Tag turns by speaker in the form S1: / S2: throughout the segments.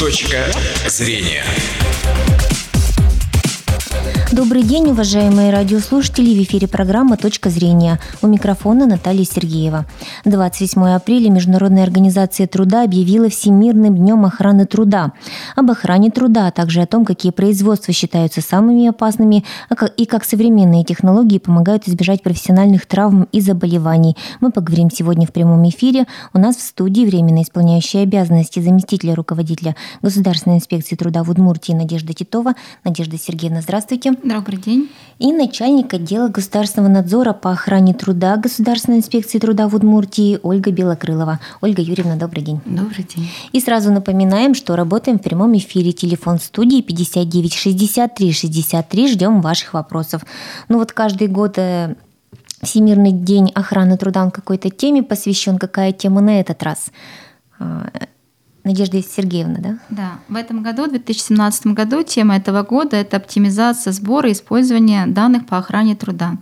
S1: Точка зрения.
S2: Добрый день, уважаемые радиослушатели. В эфире программа «Точка зрения». У микрофона Наталья Сергеева. 28 апреля Международная организация труда объявила Всемирным днем охраны труда. Об охране труда, а также о том, какие производства считаются самыми опасными а и как современные технологии помогают избежать профессиональных травм и заболеваний. Мы поговорим сегодня в прямом эфире. У нас в студии временно исполняющая обязанности заместителя руководителя Государственной инспекции труда в Удмуртии Надежда Титова. Надежда Сергеевна, здравствуйте.
S3: Добрый день.
S2: И начальник отдела государственного надзора по охране труда Государственной инспекции труда в Удмуртии Ольга Белокрылова. Ольга Юрьевна, добрый день.
S3: Добрый день.
S2: И сразу напоминаем, что работаем в прямом эфире. Телефон студии 59 63 63. Ждем ваших вопросов. Ну вот каждый год э, Всемирный день охраны труда он какой-то теме посвящен. Какая тема на этот раз? Надежда Сергеевна, да?
S3: Да. В этом году, в 2017 году, тема этого года – это оптимизация сбора и использования данных по охране труда.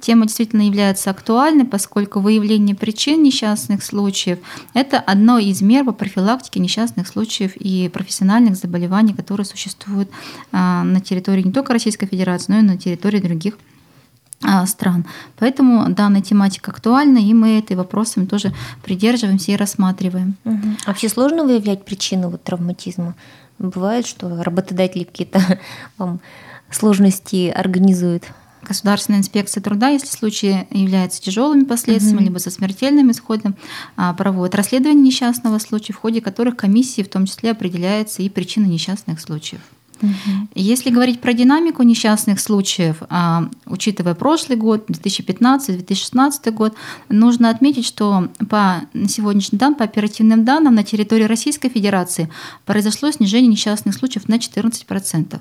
S3: Тема действительно является актуальной, поскольку выявление причин несчастных случаев – это одно из мер по профилактике несчастных случаев и профессиональных заболеваний, которые существуют а, на территории не только Российской Федерации, но и на территории других стран. Поэтому данная тематика актуальна, и мы этой вопросом тоже придерживаемся и рассматриваем.
S2: Угу. А вообще сложно выявлять причину вот травматизма? Бывает, что работодатели какие-то вам сложности организуют?
S3: Государственная инспекция труда, если случай является тяжелыми последствиями, угу. либо со смертельным исходом, а, проводит расследование несчастного случая, в ходе которых комиссии в том числе определяется и причина несчастных случаев. Если говорить про динамику несчастных случаев, а, учитывая прошлый год, 2015-2016 год, нужно отметить, что по на сегодняшний день, по оперативным данным, на территории Российской Федерации произошло снижение несчастных случаев на 14%.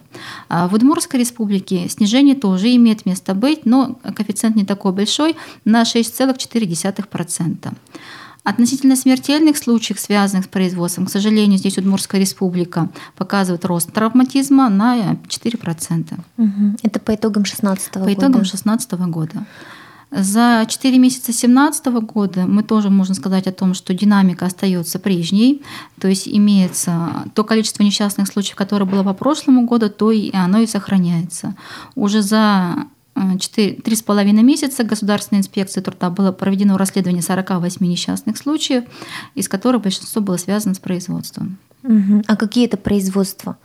S3: А в Удмуртской республике снижение тоже имеет место быть, но коэффициент не такой большой, на 6,4%. Относительно смертельных случаев, связанных с производством, к сожалению, здесь Удмуртская республика показывает рост травматизма на 4%.
S2: Угу. Это по итогам 2016 года?
S3: По итогам 2016 года. За 4 месяца 2017 года мы тоже можем сказать о том, что динамика остается прежней, то есть имеется то количество несчастных случаев, которое было по прошлому году, то и оно и сохраняется. Уже за три с половиной месяца Государственной инспекции труда было проведено расследование 48 несчастных случаев, из которых большинство было связано с производством.
S2: Угу. А какие это производства?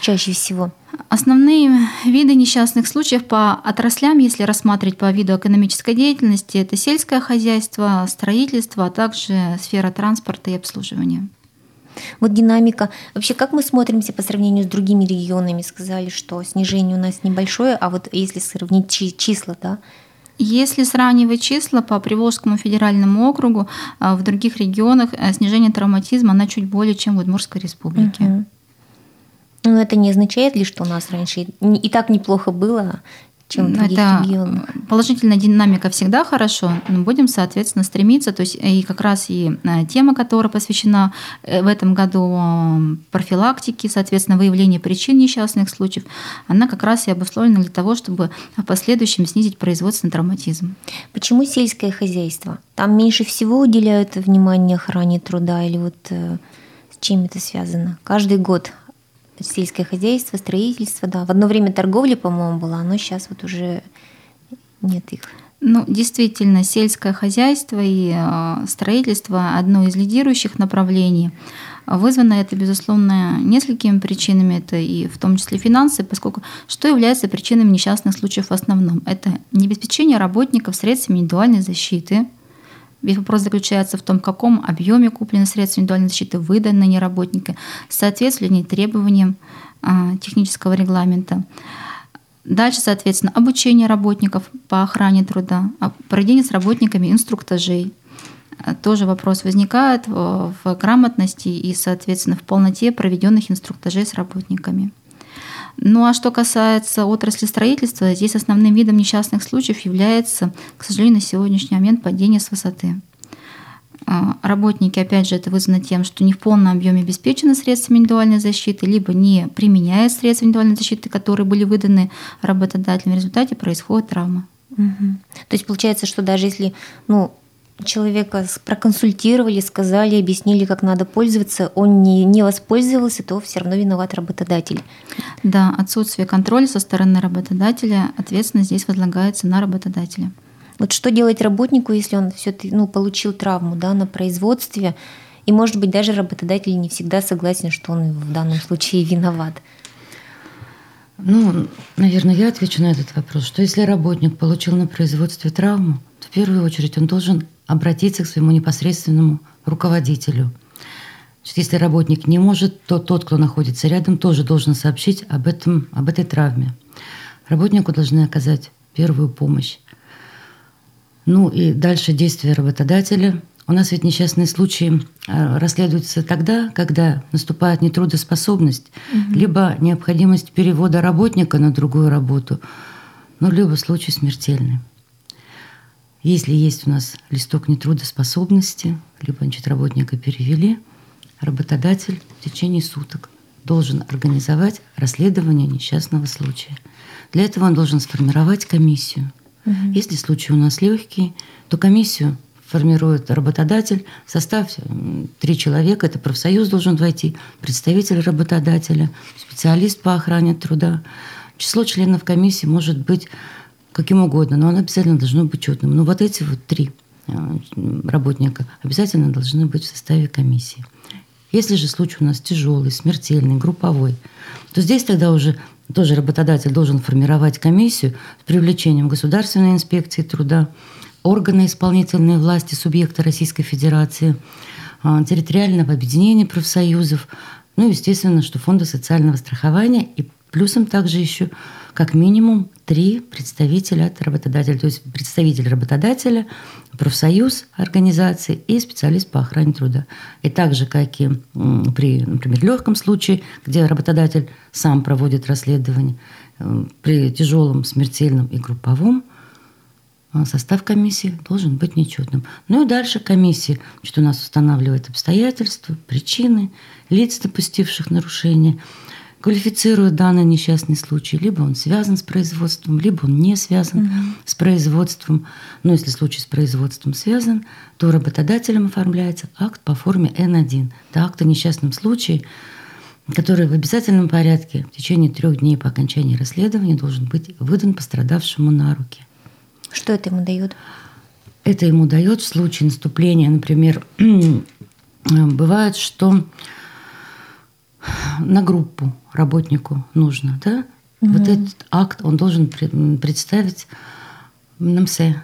S2: чаще всего?
S3: Основные виды несчастных случаев по отраслям, если рассматривать по виду экономической деятельности, это сельское хозяйство, строительство, а также сфера транспорта и обслуживания.
S2: Вот динамика. Вообще, как мы смотримся по сравнению с другими регионами? Сказали, что снижение у нас небольшое, а вот если сравнить числа, да,
S3: если сравнивать числа по Приволжскому федеральному округу, а, в других регионах э, снижение травматизма на чуть более, чем в Удмуртской республике. Угу.
S2: Но это не означает ли, что у нас раньше и так неплохо было, чем в других Это регионах.
S3: Положительная динамика всегда хорошо, но будем, соответственно, стремиться. То есть и как раз и э, тема, которая посвящена э, в этом году профилактике, соответственно, выявлению причин несчастных случаев, она как раз и обусловлена для того, чтобы в последующем снизить производственный травматизм.
S2: Почему сельское хозяйство? Там меньше всего уделяют внимание охране труда или вот э, с чем это связано? Каждый год сельское хозяйство, строительство, да. В одно время торговля, по-моему, была, но сейчас вот уже нет их.
S3: Ну, действительно, сельское хозяйство и э, строительство одно из лидирующих направлений. Вызвано это, безусловно, несколькими причинами, это и в том числе финансы, поскольку что является причинами несчастных случаев в основном? Это необеспечение работников средствами индивидуальной защиты – Весь вопрос заключается в том, в каком объеме куплены средства индивидуальной защиты, выданные работника, соответствуют ли требованиям а, технического регламента. Дальше, соответственно, обучение работников по охране труда, а, проведение с работниками инструктажей. А, тоже вопрос возникает в грамотности и, соответственно, в полноте проведенных инструктажей с работниками. Ну а что касается отрасли строительства, здесь основным видом несчастных случаев является, к сожалению, на сегодняшний момент падение с высоты. А, работники, опять же, это вызвано тем, что не в полном объеме обеспечены средствами индивидуальной защиты, либо не применяют средства индивидуальной защиты, которые были выданы работодателям. В результате происходит травма.
S2: Угу. То есть получается, что даже если ну, человека проконсультировали, сказали, объяснили, как надо пользоваться, он не, не воспользовался, то все равно виноват работодатель.
S3: Да, отсутствие контроля со стороны работодателя, ответственность здесь возлагается на работодателя.
S2: Вот что делать работнику, если он все-таки ну, получил травму да, на производстве, и, может быть, даже работодатель не всегда согласен, что он в данном случае виноват?
S4: Ну, наверное, я отвечу на этот вопрос, что если работник получил на производстве травму, то в первую очередь он должен обратиться к своему непосредственному руководителю. Значит, если работник не может, то тот, кто находится рядом, тоже должен сообщить об, этом, об этой травме. Работнику должны оказать первую помощь. Ну и дальше действия работодателя. У нас ведь несчастные случаи э, расследуются тогда, когда наступает нетрудоспособность, угу. либо необходимость перевода работника на другую работу, ну, либо случай смертельный. Если есть у нас листок нетрудоспособности, либо значит, работника перевели, работодатель в течение суток должен организовать расследование несчастного случая. Для этого он должен сформировать комиссию. Угу. Если случай у нас легкий, то комиссию формирует работодатель. Состав три человека, это профсоюз должен войти, представитель работодателя, специалист по охране труда. Число членов комиссии может быть каким угодно, но оно обязательно должно быть четным. Но вот эти вот три э, работника обязательно должны быть в составе комиссии. Если же случай у нас тяжелый, смертельный, групповой, то здесь тогда уже тоже работодатель должен формировать комиссию с привлечением государственной инспекции труда, органы исполнительной власти субъекта Российской Федерации, э, территориального объединения профсоюзов, ну, естественно, что фонда социального страхования и плюсом также еще как минимум три представителя от работодателя, то есть представитель работодателя, профсоюз организации и специалист по охране труда. И так же, как и при, например, легком случае, где работодатель сам проводит расследование, э, при тяжелом, смертельном и групповом э, состав комиссии должен быть нечетным. Ну и дальше комиссия что у нас устанавливает обстоятельства, причины, лиц, допустивших нарушения – квалифицирует данный несчастный случай. Либо он связан с производством, либо он не связан угу. с производством. Но если случай с производством связан, то работодателем оформляется акт по форме Н1. Это акт о несчастном случае, который в обязательном порядке в течение трех дней по окончании расследования должен быть выдан пострадавшему на руки.
S2: Что это ему дает?
S4: Это ему дает в случае наступления, например, бывает, что на группу работнику нужно, да? Угу. Вот этот акт он должен представить НМСЭ.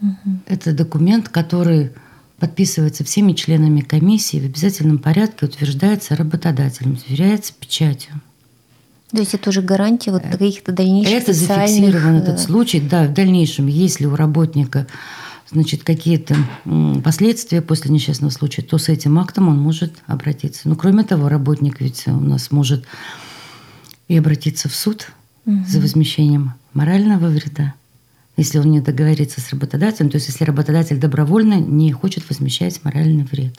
S4: Угу. Это документ, который подписывается всеми членами комиссии в обязательном порядке, утверждается работодателем, сверяется печатью.
S2: То есть это уже гарантия вот э, каких-то дальнейших
S4: Это зафиксирован этот э, случай, да, в дальнейшем, если у работника значит, какие-то последствия после несчастного случая, то с этим актом он может обратиться. Но кроме того, работник ведь у нас может и обратиться в суд угу. за возмещением морального вреда, если он не договорится с работодателем, то есть если работодатель добровольно не хочет возмещать моральный вред.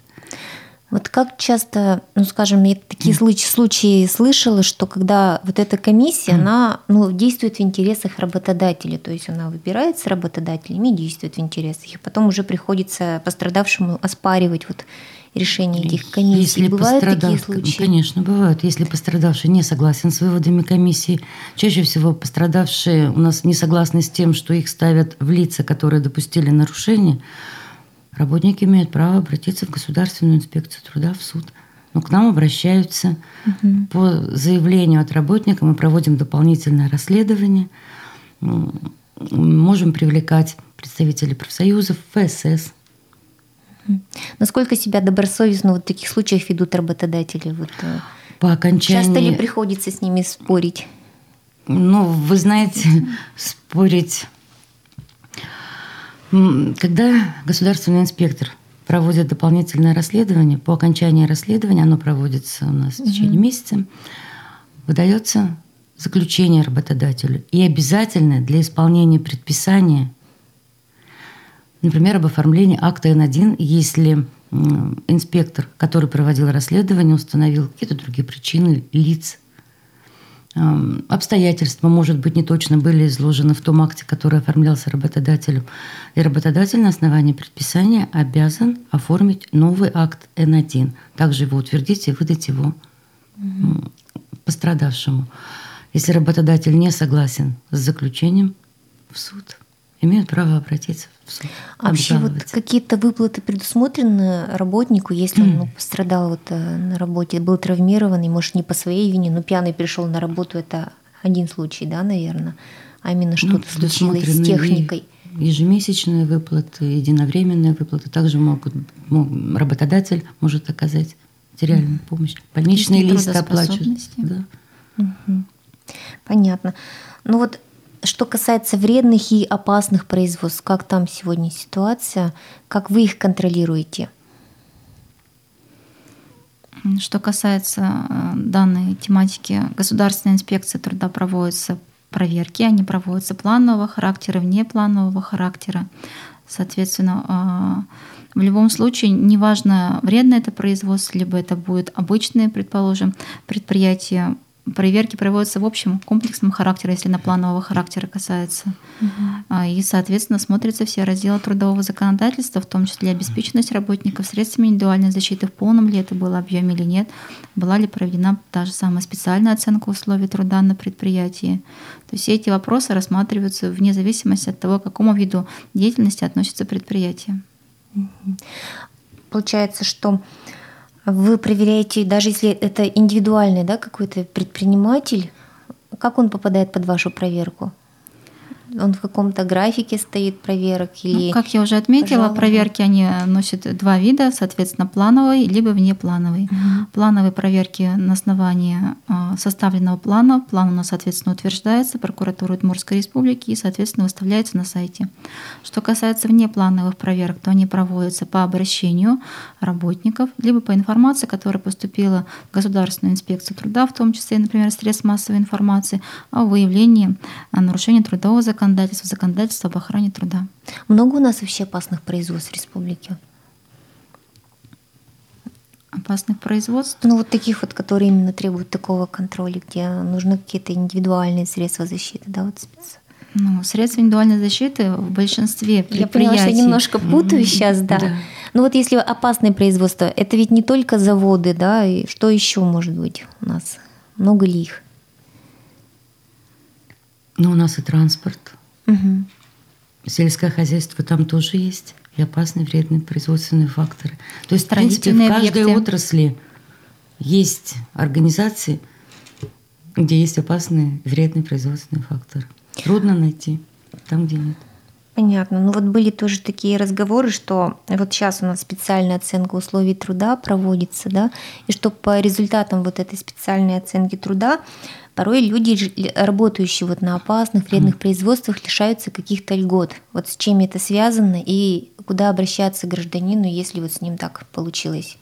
S2: Вот как часто, ну, скажем, я такие случаи, случаи слышала, что когда вот эта комиссия, она ну, действует в интересах работодателя, то есть она выбирается работодателями и действует в интересах, и потом уже приходится пострадавшему оспаривать вот решение этих комиссий. Если
S4: бывают такие случаи? Конечно, бывают. Если пострадавший не согласен с выводами комиссии, чаще всего пострадавшие у нас не согласны с тем, что их ставят в лица, которые допустили нарушение, Работники имеют право обратиться в Государственную инспекцию труда в суд. Но к нам обращаются угу. по заявлению от работника. Мы проводим дополнительное расследование. Можем привлекать представителей профсоюзов, ФСС.
S2: Насколько себя добросовестно вот в таких случаях ведут работодатели? Вот, э,
S4: по окончании...
S2: Часто ли приходится с ними спорить?
S4: Ну, вы знаете, спорить когда государственный инспектор проводит дополнительное расследование, по окончании расследования, оно проводится у нас в течение угу. месяца, выдается заключение работодателю. И обязательно для исполнения предписания, например, об оформлении акта Н1, если инспектор, который проводил расследование, установил какие-то другие причины лиц, обстоятельства, может быть, не точно были изложены в том акте, который оформлялся работодателем. И работодатель на основании предписания обязан оформить новый акт Н1. Также его утвердить и выдать его угу. пострадавшему. Если работодатель не согласен с заключением в суд, имеют право обратиться в суд.
S2: А вообще вот какие-то выплаты предусмотрены работнику, если он ну, пострадал вот э, на работе, был травмированный, может, не по своей вине, но пьяный пришел на работу, это один случай, да, наверное, а именно ну, что-то ну, случилось с техникой.
S4: Ежемесячные выплаты, единовременные выплаты. Также могут, работодатель может оказать материальную помощь. Больничные листы оплачивать. Да.
S2: Угу. Понятно. Ну вот что касается вредных и опасных производств, как там сегодня ситуация, как вы их контролируете?
S3: Что касается э, данной тематики, Государственная инспекция труда проводится проверки, они проводятся планового характера, внепланового характера. Соответственно, э, в любом случае, неважно, вредно это производство, либо это будет обычное, предположим, предприятие, Проверки проводятся в общем комплексном характере, если на планового характера касается. Угу. И, соответственно, смотрятся все разделы трудового законодательства, в том числе обеспеченность работников средствами индивидуальной защиты, в полном ли это было объеме или нет, была ли проведена та же самая специальная оценка условий труда на предприятии. То есть все эти вопросы рассматриваются вне зависимости от того, к какому виду деятельности относится предприятие.
S2: Получается, что вы проверяете, даже если это индивидуальный да, какой-то предприниматель, как он попадает под вашу проверку? Он в каком-то графике стоит проверок или...
S3: Ну, как я уже отметила, пожалуйста. проверки они носят два вида, соответственно, плановый либо внеплановый. Угу. Плановые проверки на основании а, составленного плана. План у нас, соответственно, утверждается прокуратурой Удмуртской республики и, соответственно, выставляется на сайте. Что касается внеплановых проверок, то они проводятся по обращению работников, либо по информации, которая поступила в Государственную инспекцию труда, в том числе, например, средств массовой информации, о выявлении нарушения трудового законодательства законодательства, законодательства об охране труда.
S2: Много у нас вообще опасных производств в республике?
S3: Опасных производств?
S2: Ну вот таких вот, которые именно требуют такого контроля, где нужны какие-то индивидуальные средства защиты, да, вот спец.
S3: Ну, средства индивидуальной защиты в большинстве предприятий. Я поняла, что
S2: немножко путаю mm-hmm. сейчас, да. да. Ну вот если опасные производства, это ведь не только заводы, да, и что еще может быть у нас? Много ли их?
S4: Ну, у нас и транспорт. Угу. Сельское хозяйство там тоже есть. И опасные, вредные производственные факторы. То есть, в принципе, в каждой объекты. отрасли есть организации, где есть опасные, вредные производственные факторы. Трудно найти там, где нет.
S2: Понятно. Ну вот были тоже такие разговоры, что вот сейчас у нас специальная оценка условий труда проводится, да, и что по результатам вот этой специальной оценки труда порой люди, работающие вот на опасных, вредных производствах, лишаются каких-то льгот. Вот с чем это связано и куда обращаться гражданину, если вот с ним так получилось?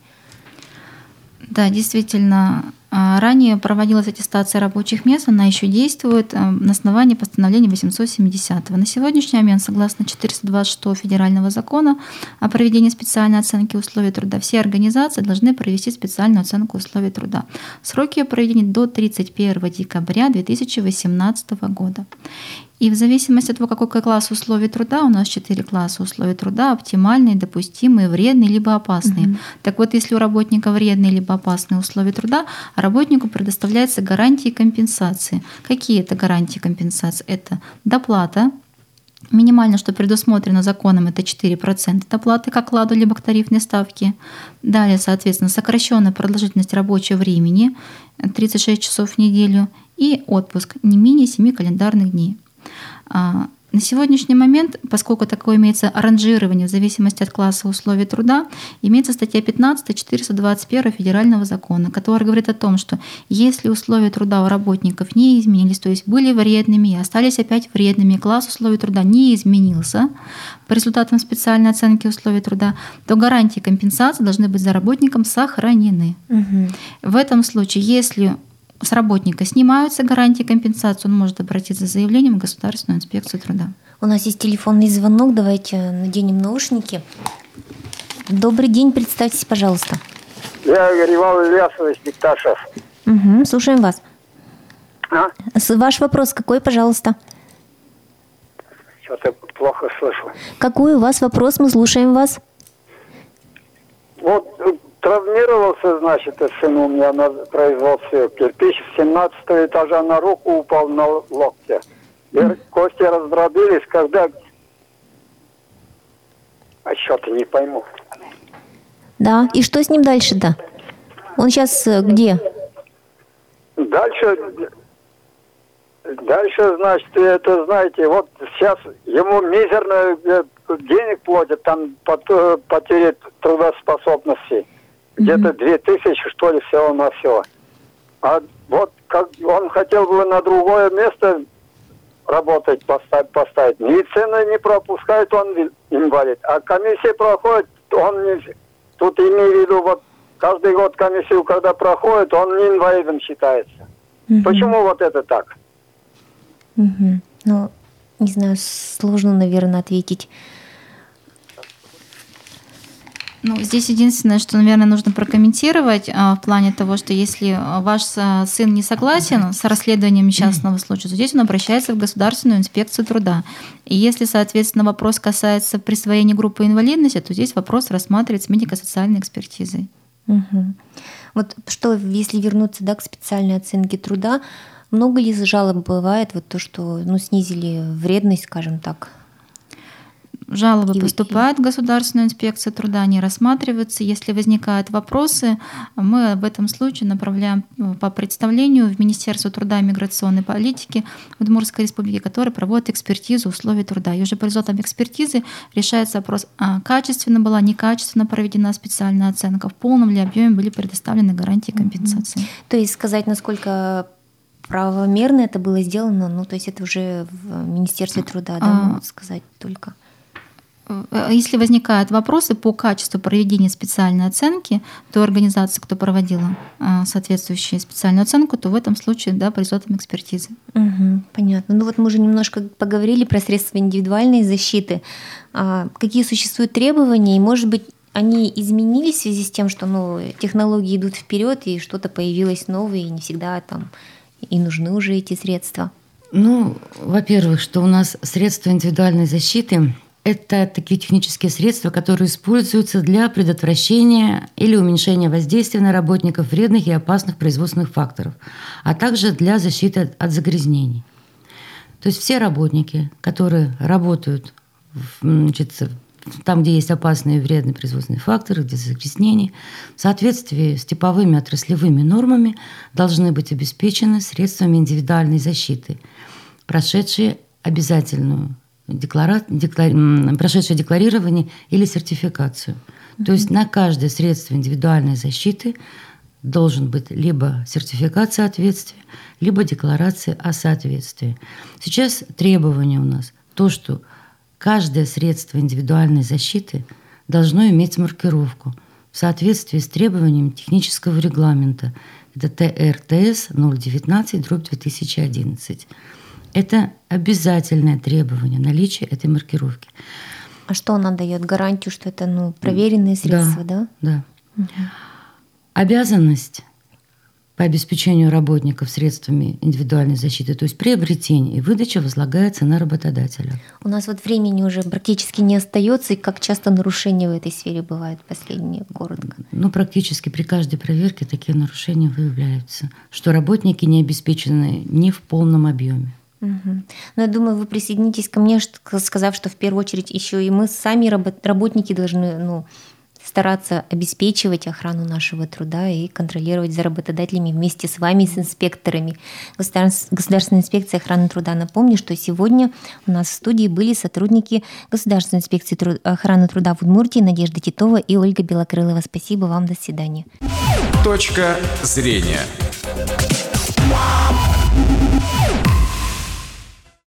S3: Да, действительно, ранее проводилась аттестация рабочих мест, она еще действует э, на основании постановления 870. На сегодняшний момент, согласно 426 федерального закона о проведении специальной оценки условий труда, все организации должны провести специальную оценку условий труда. Сроки ее проведения до 31 декабря 2018 года. И в зависимости от того, какой класс условий труда, у нас четыре класса условий труда, оптимальные, допустимые, вредные, либо опасные. Угу. Так вот, если у работника вредные либо опасные условия труда, работнику предоставляется гарантии компенсации. Какие это гарантии компенсации? Это доплата, Минимально, что предусмотрено законом, это 4% доплаты к окладу либо к тарифной ставке. Далее, соответственно, сокращенная продолжительность рабочего времени 36 часов в неделю и отпуск не менее 7 календарных дней. А, на сегодняшний момент, поскольку такое имеется ранжирование в зависимости от класса условий труда, имеется статья 15 421 федерального закона, которая говорит о том, что если условия труда у работников не изменились, то есть были вредными и остались опять вредными, класс условий труда не изменился по результатам специальной оценки условий труда, то гарантии компенсации должны быть за работником сохранены. Угу. В этом случае, если с работника снимаются гарантии компенсации, он может обратиться с заявлением в Государственную инспекцию труда.
S2: У нас есть телефонный звонок, давайте наденем наушники. Добрый день, представьтесь, пожалуйста.
S5: Я Иван Ильясович Бекташев.
S2: Угу, слушаем вас. А? Ваш вопрос какой, пожалуйста?
S5: Что-то плохо слышу.
S2: Какой у вас вопрос? Мы слушаем вас.
S5: Вот э, травмировался, значит, сын у меня на производстве. Кирпич с 17 этажа на руку упал на локте. И кости раздробились, когда... А что-то не пойму.
S2: Да, и что с ним дальше-то? Он сейчас э, где?
S5: Дальше Дальше, значит, это, знаете, вот сейчас ему мизерно э, денег платят, там потери трудоспособности. Где-то две тысячи, что ли, всего на все. А вот как он хотел бы на другое место работать, поставить, поставить. Медицина не пропускает, он инвалид. А комиссия проходит, он не... Тут имею в виду, вот каждый год комиссию, когда проходит, он не инвалидом считается. Угу. Почему вот это так?
S2: Угу. Ну, не знаю, сложно, наверное, ответить.
S3: Ну, здесь единственное, что, наверное, нужно прокомментировать а, в плане того, что если ваш а, сын не согласен с расследованием несчастного случая, то здесь он обращается в Государственную инспекцию труда. И если, соответственно, вопрос касается присвоения группы инвалидности, то здесь вопрос рассматривается медико-социальной экспертизой.
S2: Угу. Вот что, если вернуться да, к специальной оценке труда, много ли жалоб бывает, вот то, что ну, снизили вредность, скажем так,
S3: Жалобы и, поступают в Государственную инспекцию труда, они рассматриваются. Если возникают вопросы, мы в этом случае направляем э, по представлению в Министерство труда и миграционной политики Удмуртской республики, которое проводит экспертизу условий труда. И уже по результатам экспертизы решается вопрос, а качественно была, некачественно проведена специальная оценка, в полном ли объеме были предоставлены гарантии компенсации.
S2: То есть сказать, насколько правомерно это было сделано, ну, то есть это уже в Министерстве труда, да, а, могут сказать только.
S3: Э, если возникают вопросы по качеству проведения специальной оценки той организации, кто проводила э, соответствующую специальную оценку, то в этом случае да, по результатам экспертизы.
S2: Угу, понятно. Ну вот мы уже немножко поговорили про средства индивидуальной защиты. А какие существуют требования, и, может быть, они изменились в связи с тем, что ну, технологии идут вперед, и что-то появилось новое, и не всегда там и нужны уже эти средства?
S4: Ну, во-первых, что у нас средства индивидуальной защиты – это такие технические средства, которые используются для предотвращения или уменьшения воздействия на работников вредных и опасных производственных факторов, а также для защиты от загрязнений. То есть все работники, которые работают значит, там, где есть опасные и вредные производственные факторы, где загрязнения, в соответствии с типовыми отраслевыми нормами должны быть обеспечены средствами индивидуальной защиты, прошедшие обязательную деклара... декла... прошедшее декларирование или сертификацию. Mm-hmm. То есть на каждое средство индивидуальной защиты должен быть либо сертификат соответствия, либо декларация о соответствии. Сейчас требования у нас то, что Каждое средство индивидуальной защиты должно иметь маркировку в соответствии с требованием технического регламента. Это ТРТС 019-2011. Это обязательное требование наличия этой маркировки.
S2: А что она дает? Гарантию, что это ну, проверенные средства,
S4: да? Да. да. Угу. Обязанность по обеспечению работников средствами индивидуальной защиты, то есть приобретение и выдача возлагается на работодателя.
S2: У нас вот времени уже практически не остается, и как часто нарушения в этой сфере бывают последние коротко?
S4: Ну, практически при каждой проверке такие нарушения выявляются, что работники не обеспечены не в полном объеме.
S2: Ну, я думаю, вы присоединитесь ко мне, сказав, что в первую очередь еще и мы сами работники должны ну, стараться обеспечивать охрану нашего труда и контролировать за работодателями вместе с вами, с инспекторами. Государственная инспекция охраны труда. Напомню, что сегодня у нас в студии были сотрудники Государственной инспекции охраны труда в Удмуртии Надежда Титова и Ольга Белокрылова. Спасибо вам, до свидания.
S1: Точка зрения.